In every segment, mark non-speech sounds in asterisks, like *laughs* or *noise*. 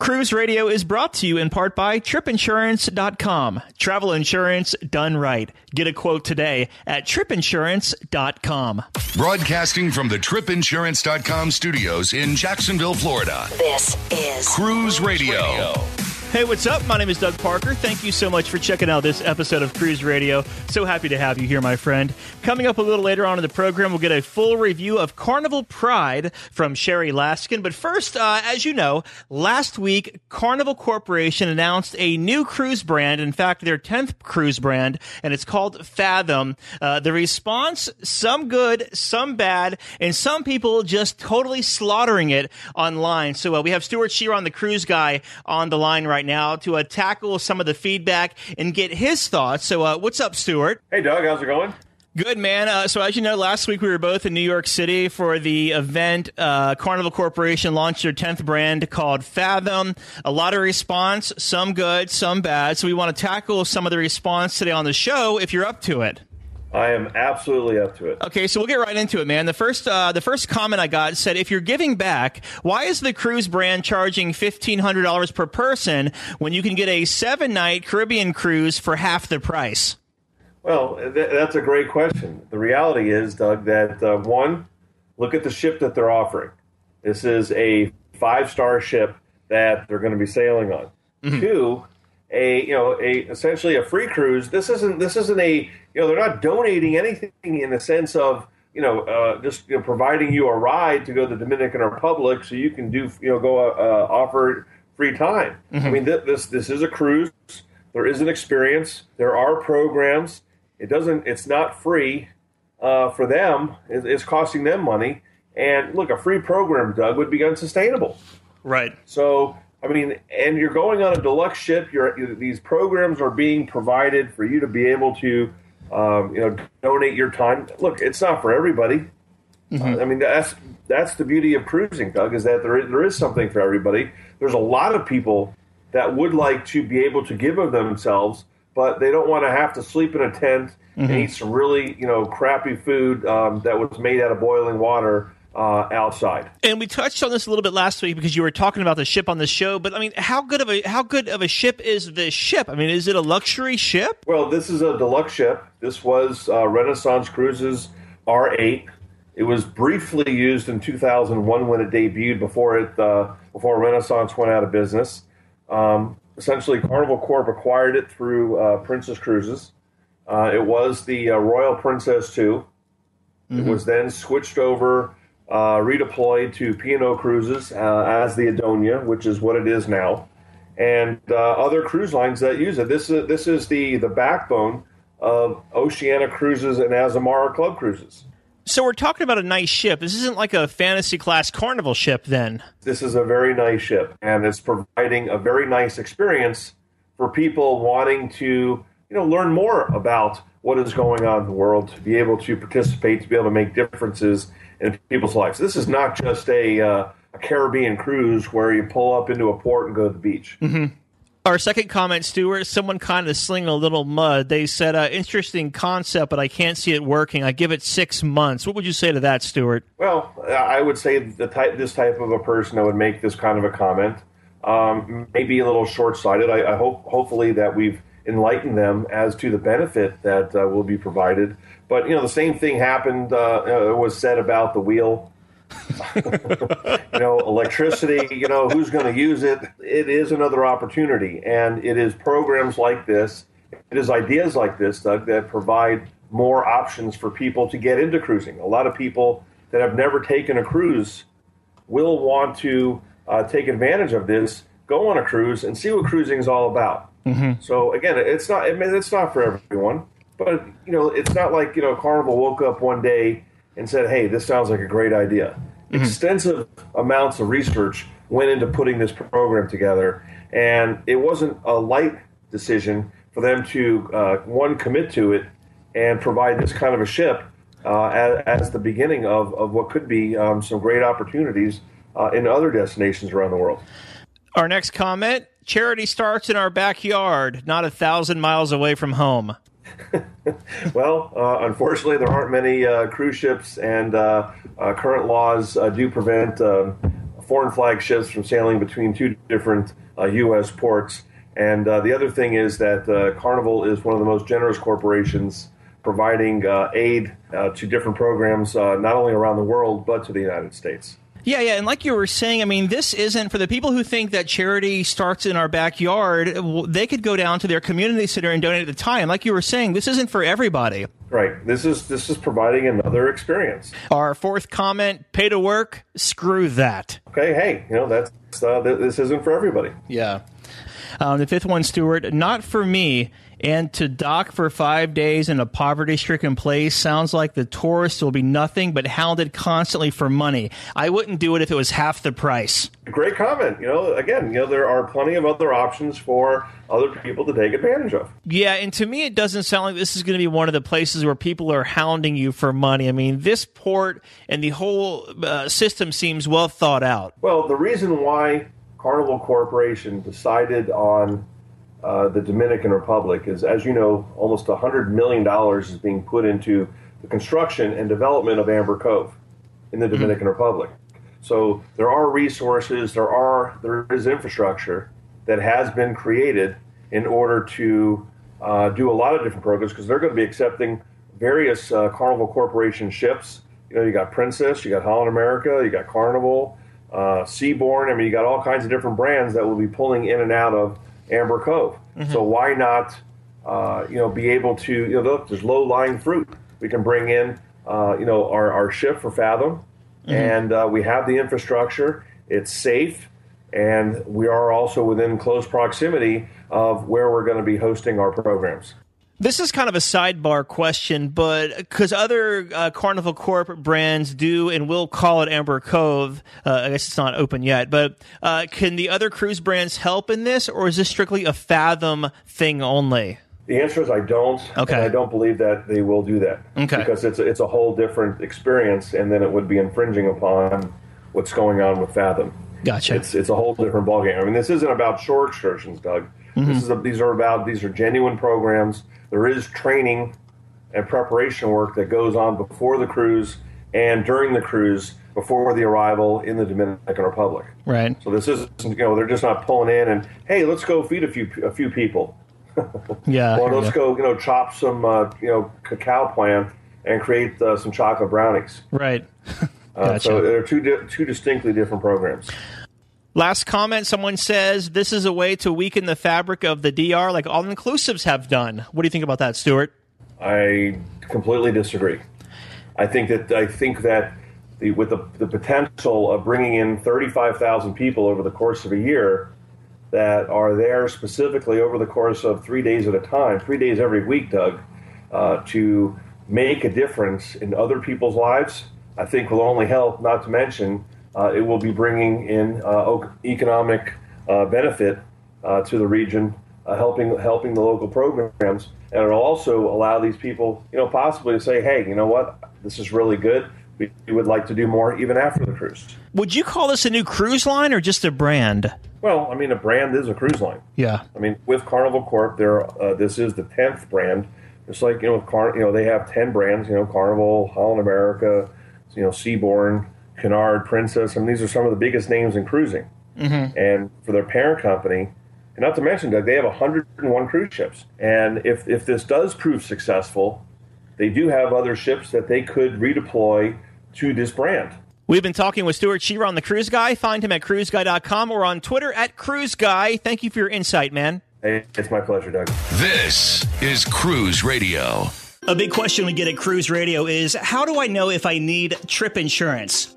Cruise Radio is brought to you in part by tripinsurance.com. Travel insurance done right. Get a quote today at tripinsurance.com. Broadcasting from the tripinsurance.com studios in Jacksonville, Florida. This is Cruise Radio. Hey, what's up? My name is Doug Parker. Thank you so much for checking out this episode of Cruise Radio. So happy to have you here, my friend. Coming up a little later on in the program, we'll get a full review of Carnival Pride from Sherry Laskin. But first, uh, as you know, last week, Carnival Corporation announced a new cruise brand. In fact, their 10th cruise brand, and it's called Fathom. Uh, the response, some good, some bad, and some people just totally slaughtering it online. So uh, we have Stuart Chiron, the cruise guy, on the line right now to uh, tackle some of the feedback and get his thoughts. So, uh, what's up, Stuart? Hey, Doug, how's it going? Good man. Uh, so as you know, last week we were both in New York City for the event. Uh, Carnival Corporation launched their tenth brand called Fathom. A lot of response, some good, some bad. So we want to tackle some of the response today on the show. If you're up to it. I am absolutely up to it. Okay, so we'll get right into it, man. The first, uh, the first comment I got said, "If you're giving back, why is the cruise brand charging fifteen hundred dollars per person when you can get a seven night Caribbean cruise for half the price?" Well, th- that's a great question. The reality is, Doug, that uh, one, look at the ship that they're offering. This is a five star ship that they're going to be sailing on. Two, a you know a essentially a free cruise. This isn't this isn't a you know they're not donating anything in the sense of you know uh, just you know, providing you a ride to go to the Dominican Republic so you can do you know go uh, offer free time. I mean th- this this is a cruise. There is an experience. There are programs. It doesn't. It's not free uh, for them. It, it's costing them money. And look, a free program, Doug, would be unsustainable. Right. So, I mean, and you're going on a deluxe ship. You're, you these programs are being provided for you to be able to, um, you know, donate your time. Look, it's not for everybody. Uh, I mean, that's that's the beauty of cruising, Doug, is that there is, there is something for everybody. There's a lot of people that would like to be able to give of themselves, but they don't want to have to sleep in a tent and eat some really, you know, crappy food um, that was made out of boiling water uh, outside. And we touched on this a little bit last week because you were talking about the ship on the show. But I mean, how good of a how good of a ship is this ship? I mean, is it a luxury ship? Well, this is a deluxe ship. This was uh, Renaissance Cruises R8. It was briefly used in 2001 when it debuted before it uh, before Renaissance went out of business. Um, essentially, Carnival Corp acquired it through uh, Princess Cruises. Uh, it was the uh, Royal Princess 2. It was then switched over, uh, redeployed to P&O Cruises uh, as the Adonia, which is what it is now, and uh, other cruise lines that use it. This is this is the the backbone of Oceania Cruises and Azamara Club Cruises. So we're talking about a nice ship. This isn't like a fantasy class carnival ship, then. This is a very nice ship, and it's providing a very nice experience for people wanting to, you know, learn more about what is going on in the world, to be able to participate, to be able to make differences in people's lives. This is not just a, uh, a Caribbean cruise where you pull up into a port and go to the beach. Our second comment, Stuart, someone kind of slinging a little mud. They said, uh, interesting concept, but I can't see it working. I give it six months. What would you say to that, Stuart? Well, I would say the type, this type of a person that would make this kind of a comment um, may be a little short-sighted. I, I hope, hopefully, that we've enlightened them as to the benefit that uh, will be provided. But you know, the same thing happened. Uh, uh, was said about the wheel. *laughs* you know, electricity. You know, who's going to use it? It is another opportunity, and it is programs like this. It is ideas like this, Doug, that provide more options for people to get into cruising. A lot of people that have never taken a cruise will want to uh, take advantage of this, go on a cruise, and see what cruising is all about. So again, it's not. I mean, it's not for everyone, but you know, it's not like you know, Carnival woke up one day and said, "Hey, this sounds like a great idea." Extensive amounts of research went into putting this program together, and it wasn't a light decision for them to uh, one commit to it and provide this kind of a ship uh, as, as the beginning of, of what could be um, some great opportunities uh, in other destinations around the world. Our next comment charity starts in our backyard, not a thousand miles away from home. *laughs* Well, uh, unfortunately, there aren't many uh, cruise ships, and uh, uh, current laws uh, do prevent um foreign flag ships from sailing between two different uh, U.S. ports. And uh, the other thing is that uh, Carnival is one of the most generous corporations providing uh, aid uh, to different programs, uh, not only around the world, but to the United States. Yeah, yeah, and like you were saying, I mean, this isn't for the people who think that charity starts in our backyard. They could go down to their community center and donate at the time. Like you were saying, this isn't for everybody. Right. This is this is providing another experience. Our fourth comment: pay to work. Screw that. Okay. Hey, you know that's uh, this isn't for everybody. Yeah. Um, the fifth one, Stuart, not for me. And to dock for five days in a poverty stricken place sounds like the tourists will be nothing but hounded constantly for money. I wouldn't do it if it was half the price. Great comment. You know, again, you know, there are plenty of other options for other people to take advantage of. Yeah, and to me, it doesn't sound like this is going to be one of the places where people are hounding you for money. I mean, this port and the whole uh, system seems well thought out. Well, the reason why Carnival Corporation decided on uh, the Dominican Republic is, as you know, almost $100 million is being put into the construction and development of Amber Cove in the mm-hmm. Dominican mm-hmm. Republic. So there are resources, there are there is infrastructure that has been created in order to uh, do a lot of different programs because they're going to be accepting various uh, Carnival Corporation ships. You know, you got Princess, you got Holland America, you got Carnival, uh, Seabourn. I mean, you got all kinds of different brands that will be pulling in and out of Amber Cove. Mm-hmm. So why not, uh, you know, be able to, you know, look, there's low lying fruit. We can bring in, uh, you know, our, our ship for Fathom, mm-hmm. and uh, we have the infrastructure. It's safe, and we are also within close proximity of where we're going to be hosting our programs. This is kind of a sidebar question, but because other uh, Carnival Corp brands do and will call it Amber Cove, uh, I guess it's not open yet, but uh, can the other cruise brands help in this, or is this strictly a Fathom thing only? The answer is I don't. Okay. I don't believe that they will do that. Okay. Because it's a, it's a whole different experience, and then it would be infringing upon what's going on with Fathom. Gotcha. It's it's a whole different ballgame. I mean, this isn't about shore excursions, Doug. Mm-hmm. This is a, these are about these are genuine programs there is training and preparation work that goes on before the cruise and during the cruise before the arrival in the Dominican Republic. Right. So this isn't you know they're just not pulling in and hey let's go feed a few a few people. *laughs* yeah. or let's yeah. go you know chop some uh, you know cacao plant and create uh, some chocolate brownies. Right. Uh, gotcha. uh, so they're two di- two distinctly different programs. Last comment someone says this is a way to weaken the fabric of the DR like all inclusives have done. What do you think about that, Stuart? I completely disagree. I think that I think that the, with the, the potential of bringing in 35,000 people over the course of a year that are there specifically over the course of three days at a time, three days every week, Doug, uh, to make a difference in other people's lives, I think will only help, not to mention it will be bringing in uh, economic uh, benefit uh, to the region, uh, helping helping the local programs, and it'll also allow these people, you know, possibly to say, "Hey, you know what? This is really good. We, we would like to do more even after the cruise." Would you call this a new cruise line or just a brand? Well, I mean, a brand is a cruise line. Yeah. I mean, with Carnival Corp, there uh, this is the tenth brand. It's like you know, with Car- you know, they have ten brands. You know, Carnival, Holland America, you know, Seabourn. Cunard, Princess. I mean, these are some of the biggest names in cruising. Mm-hmm. And for their parent company, and not to mention, Doug, they have 101 cruise ships. And if, if this does prove successful, they do have other ships that they could redeploy to this brand. We've been talking with Stuart Chiron, the cruise guy. Find him at cruiseguy.com or on Twitter at cruiseguy. Thank you for your insight, man. Hey, it's my pleasure, Doug. This is Cruise Radio. A big question we get at Cruise Radio is how do I know if I need trip insurance?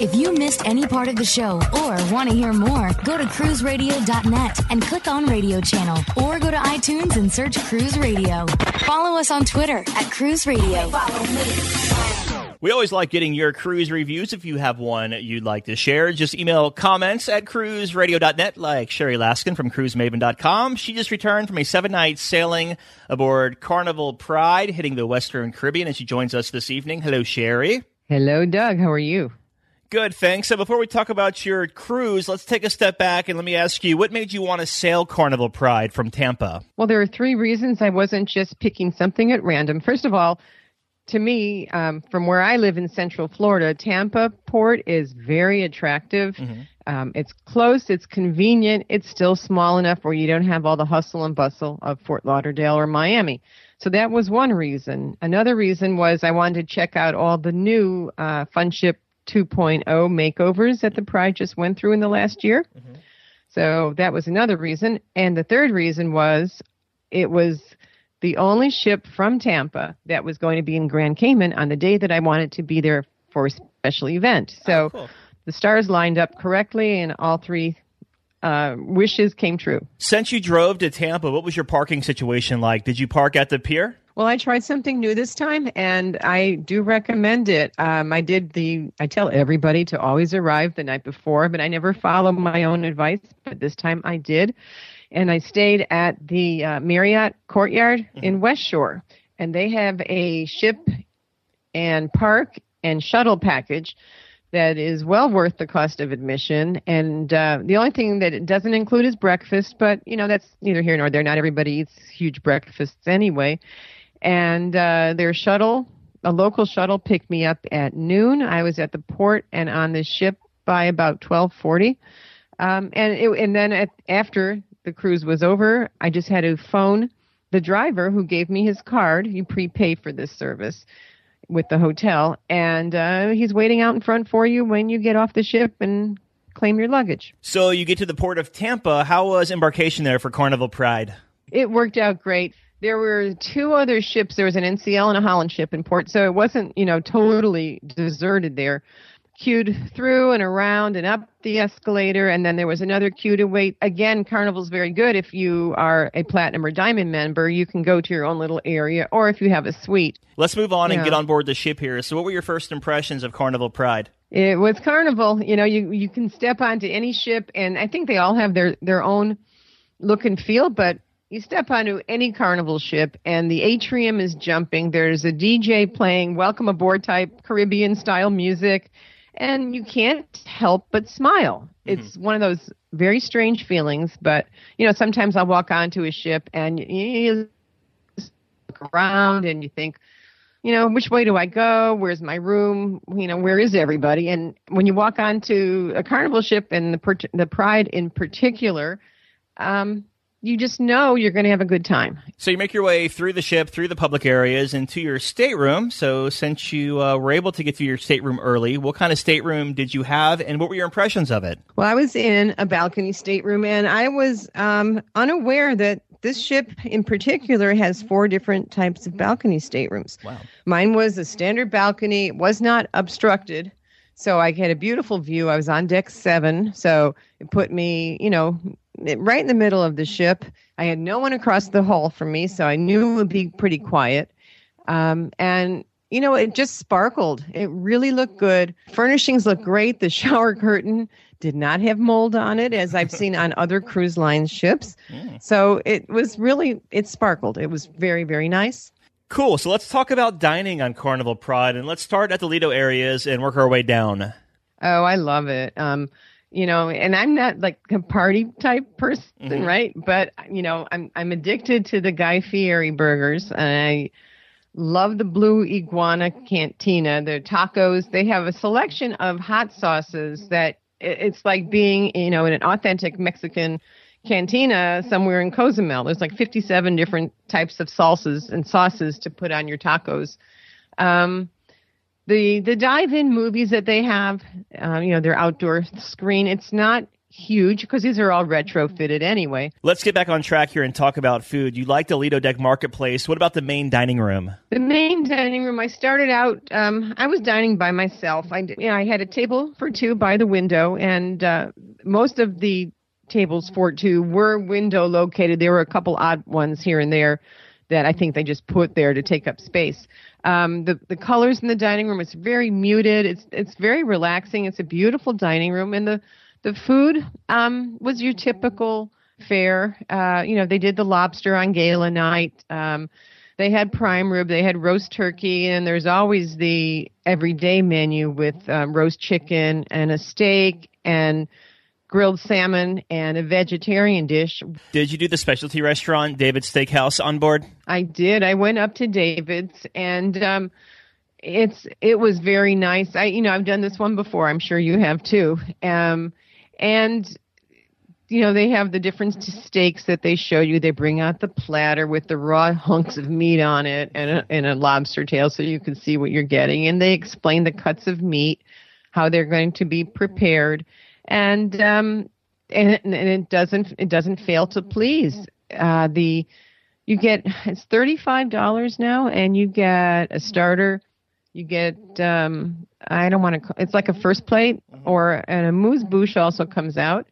If you missed any part of the show or want to hear more, go to cruiseradio.net and click on radio channel or go to iTunes and search Cruise Radio. Follow us on Twitter at Cruise Radio. We always like getting your cruise reviews. If you have one you'd like to share, just email comments at cruiseradio.net like Sherry Laskin from cruisemaven.com. She just returned from a seven night sailing aboard Carnival Pride, hitting the Western Caribbean, and she joins us this evening. Hello, Sherry. Hello, Doug. How are you? Good, thanks. So before we talk about your cruise, let's take a step back and let me ask you, what made you want to sail Carnival Pride from Tampa? Well, there are three reasons I wasn't just picking something at random. First of all, to me, um, from where I live in Central Florida, Tampa Port is very attractive. Mm-hmm. Um, it's close, it's convenient, it's still small enough where you don't have all the hustle and bustle of Fort Lauderdale or Miami. So that was one reason. Another reason was I wanted to check out all the new uh, Funship 2.0 makeovers that the Pride just went through in the last year. Mm-hmm. So that was another reason. And the third reason was it was the only ship from Tampa that was going to be in Grand Cayman on the day that I wanted to be there for a special event. So oh, cool. the stars lined up correctly, and all three uh, wishes came true. Since you drove to Tampa, what was your parking situation like? Did you park at the pier? Well, I tried something new this time, and I do recommend it. Um, I did the. I tell everybody to always arrive the night before, but I never follow my own advice. But this time I did, and I stayed at the uh, Marriott Courtyard mm-hmm. in West Shore, and they have a ship and park and shuttle package that is well worth the cost of admission. And uh, the only thing that it doesn't include is breakfast, but you know that's neither here nor there. Not everybody eats huge breakfasts anyway. And uh, their shuttle, a local shuttle, picked me up at noon. I was at the port and on the ship by about twelve forty. Um, and it, and then at, after the cruise was over, I just had to phone the driver who gave me his card. You prepay for this service with the hotel, and uh, he's waiting out in front for you when you get off the ship and claim your luggage. So you get to the port of Tampa. How was embarkation there for Carnival Pride? It worked out great. There were two other ships. There was an NCL and a Holland ship in port, so it wasn't, you know, totally deserted there queued through and around and up the escalator, and then there was another queue to wait. Again, Carnival's very good. If you are a platinum or diamond member, you can go to your own little area, or if you have a suite. Let's move on and get on board the ship here. So, what were your first impressions of Carnival Pride? It was Carnival. You know, you you can step onto any ship, and I think they all have their their own look and feel, but you step onto any carnival ship and the atrium is jumping there's a dj playing welcome aboard type caribbean style music and you can't help but smile. Mm-hmm. It's one of those very strange feelings, but you know, sometimes I'll walk onto a ship and you, look around and you think, you know, which way do I go? Where's my room? You know, where is everybody? And when you walk onto a carnival ship and the the Pride in particular, um, you just know you're going to have a good time. So you make your way through the ship, through the public areas, into your stateroom. So since you uh, were able to get to your stateroom early, what kind of stateroom did you have, and what were your impressions of it? Well, I was in a balcony stateroom, and I was um, unaware that this ship in particular has four different types of balcony staterooms. Wow. Mine was a standard balcony, it was not obstructed. So I had a beautiful view. I was on deck seven, so it put me, you know, right in the middle of the ship. I had no one across the hall from me, so I knew it would be pretty quiet. Um, and you know, it just sparkled. It really looked good. Furnishings looked great. The *laughs* shower curtain did not have mold on it, as I've seen on other cruise line ships. Mm. So it was really, it sparkled. It was very, very nice. Cool. So let's talk about dining on Carnival Pride, and let's start at the Lido areas and work our way down. Oh, I love it. Um, you know and i'm not like a party type person mm-hmm. right but you know i'm i'm addicted to the guy fieri burgers and i love the Blue Iguana Cantina. their tacos, they have a selection of hot sauces that it's like being, you know, in an authentic Mexican cantina somewhere in Cozumel. There's like 57 different types of salsas and sauces to put on your tacos. Um, the the dive-in movies that they have, uh, you know, their outdoor screen. It's not huge because these are all retrofitted anyway. Let's get back on track here and talk about food. You like the Lido Deck Marketplace. What about the main dining room? The main dining room. I started out. Um, I was dining by myself. I you know, I had a table for two by the window, and uh, most of the tables for two were window located. There were a couple odd ones here and there that I think they just put there to take up space. Um, the the colors in the dining room it's very muted. It's it's very relaxing. It's a beautiful dining room, and the the food um, was your typical fare. Uh, you know, they did the lobster on gala night. Um, they had prime rib. They had roast turkey, and there's always the everyday menu with um, roast chicken and a steak and grilled salmon and a vegetarian dish. Did you do the specialty restaurant, David's Steakhouse, on board? I did. I went up to David's and um, it's it was very nice. I you know I've done this one before. I'm sure you have too. Um, and you know they have the different steaks that they show you. They bring out the platter with the raw hunks of meat on it and a, and a lobster tail, so you can see what you're getting. And they explain the cuts of meat, how they're going to be prepared and um, and, it, and it doesn't it doesn't fail to please. Uh, the you get it's thirty five dollars now, and you get a starter. You get um, I don't want to. It's like a first plate, or and amuse bouche also comes out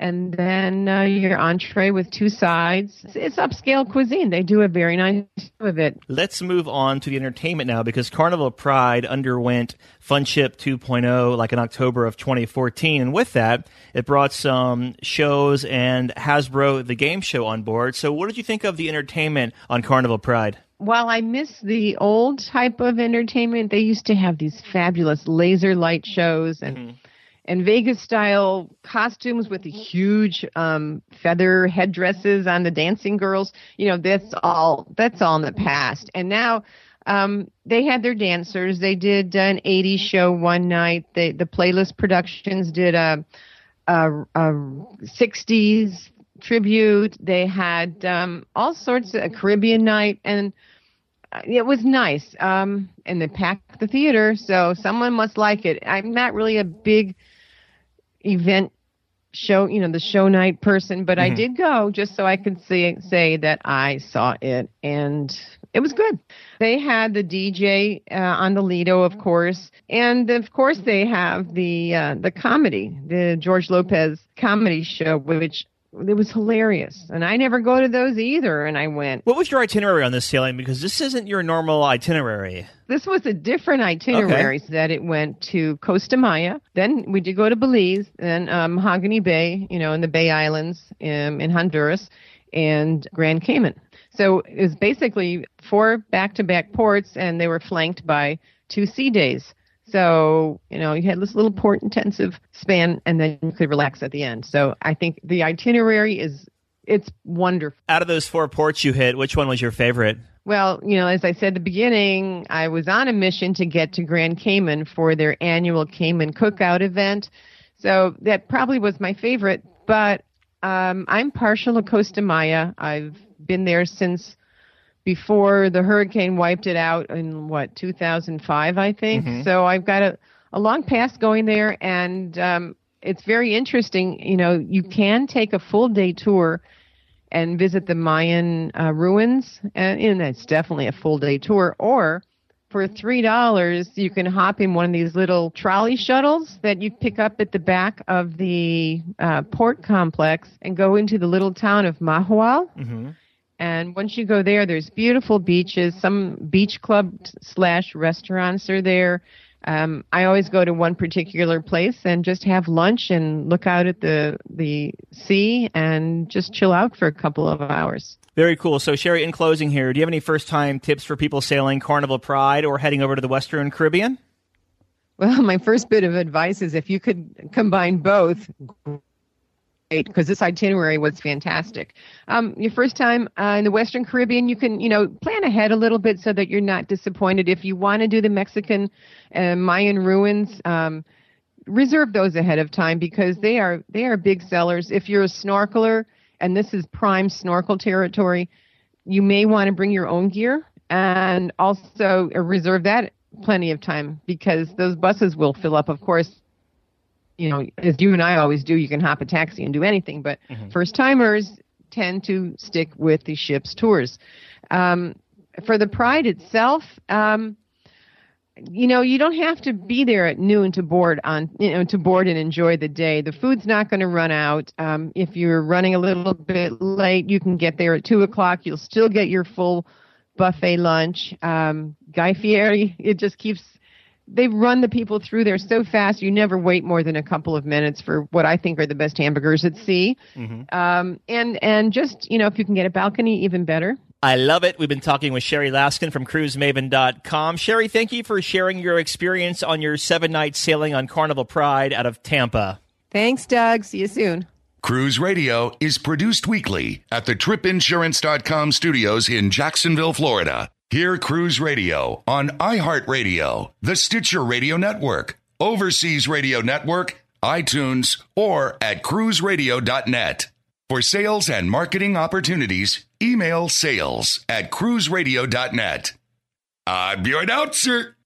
and then uh, your entree with two sides. It's, it's, upscale cuisine. They do a very nice of it. Let's move on to the entertainment now because Carnival Pride underwent Funship 2.0 like in October of 2014, and with that, it brought some shows and Hasbro the game show on board. So, what did you think of the entertainment on Carnival Pride? while I miss the old type of entertainment, they used to have these fabulous laser light shows and mm-hmm and Vegas style costumes with the huge um, feather headdresses on the dancing girls. You know, that's all that's all in the past. And now um, they had their dancers. They did an 80s show one night. They, the Playlist Productions did a, a, a 60s tribute. They had um, all sorts of a Caribbean night and it was nice. Um, and they packed the theater, so someone must like it. I'm not really a big event show, you know, the show night person, but mm-hmm. I did go just so I could see, say that I saw it and it was good. They had the DJ uh, on the Lido, of course, and of course they have the uh, the comedy, the George Lopez comedy show, which it was hilarious. And I never go to those either. And I went. What was your itinerary on this sailing? Because this isn't your normal itinerary. This was a different itinerary okay. that it went to Costa Maya. Then we did go to Belize, then um, Mahogany Bay, you know, in the Bay Islands um, in Honduras, and Grand Cayman. So it was basically four back to back ports, and they were flanked by two sea days. So, you know, you had this little port intensive span and then you could relax at the end. So I think the itinerary is it's wonderful. Out of those four ports you hit, which one was your favorite? Well, you know, as I said at the beginning, I was on a mission to get to Grand Cayman for their annual Cayman Cookout event. So that probably was my favorite, but um, I'm partial to Costa Maya. I've been there since before the hurricane wiped it out in what 2005 i think. Mm-hmm. so i've got a, a long past going there and um, it's very interesting you know you can take a full day tour and visit the mayan uh, ruins and, and it's definitely a full day tour or for three dollars you can hop in one of these little trolley shuttles that you pick up at the back of the uh, port complex and go into the little town of Mahahual. Mm-hmm and once you go there, there's beautiful beaches. Some beach club slash restaurants are there. Um, I always go to one particular place and just have lunch and look out at the the sea and just chill out for a couple of hours. Very cool. So, Sherry, in closing here, do you have any first time tips for people sailing Carnival Pride or heading over to the Western Caribbean? Well, *laughs* my first bit of advice is if you could combine both, because this itinerary was fantastic. Um, your first time uh, in the Western Caribbean, you can you know plan ahead a little bit so that you're not disappointed. If you want to do the Mexican uh, Mayan ruins. Um, reserve those ahead of time because they are they are big sellers. If you're a snorkeler and this is prime snorkel territory, you may want to bring your own gear and also reserve that plenty of time because those buses will fill up. Of course, you know, as you and I always do, you can hop a taxi and do anything, but mm-hmm. first timers tend to stick with the ship's tours. Um, for the Pride itself, um, you know, you don't have to be there at noon to board on, you know, to board and enjoy the day. The food's not going to run out. Um, if you're running a little bit late, you can get there at two o'clock. You'll still get your full buffet lunch. Um, Guy Fieri, it just keeps they run the people through there so fast you never wait more than a couple of minutes for what I think are the best hamburgers at sea. Mm-hmm. Um, and and just you know if you can get a balcony, even better. I love it. We've been talking with Sherry Laskin from CruiseMaven.com. Sherry, thank you for sharing your experience on your seven night sailing on Carnival Pride out of Tampa. Thanks, Doug. See you soon. Cruise Radio is produced weekly at the TripInsurance.com studios in Jacksonville, Florida. Hear Cruise Radio on iHeartRadio, the Stitcher Radio Network, Overseas Radio Network, iTunes, or at cruiseradio.net. For sales and marketing opportunities, email sales at cruiseradio.net. I'm your announcer.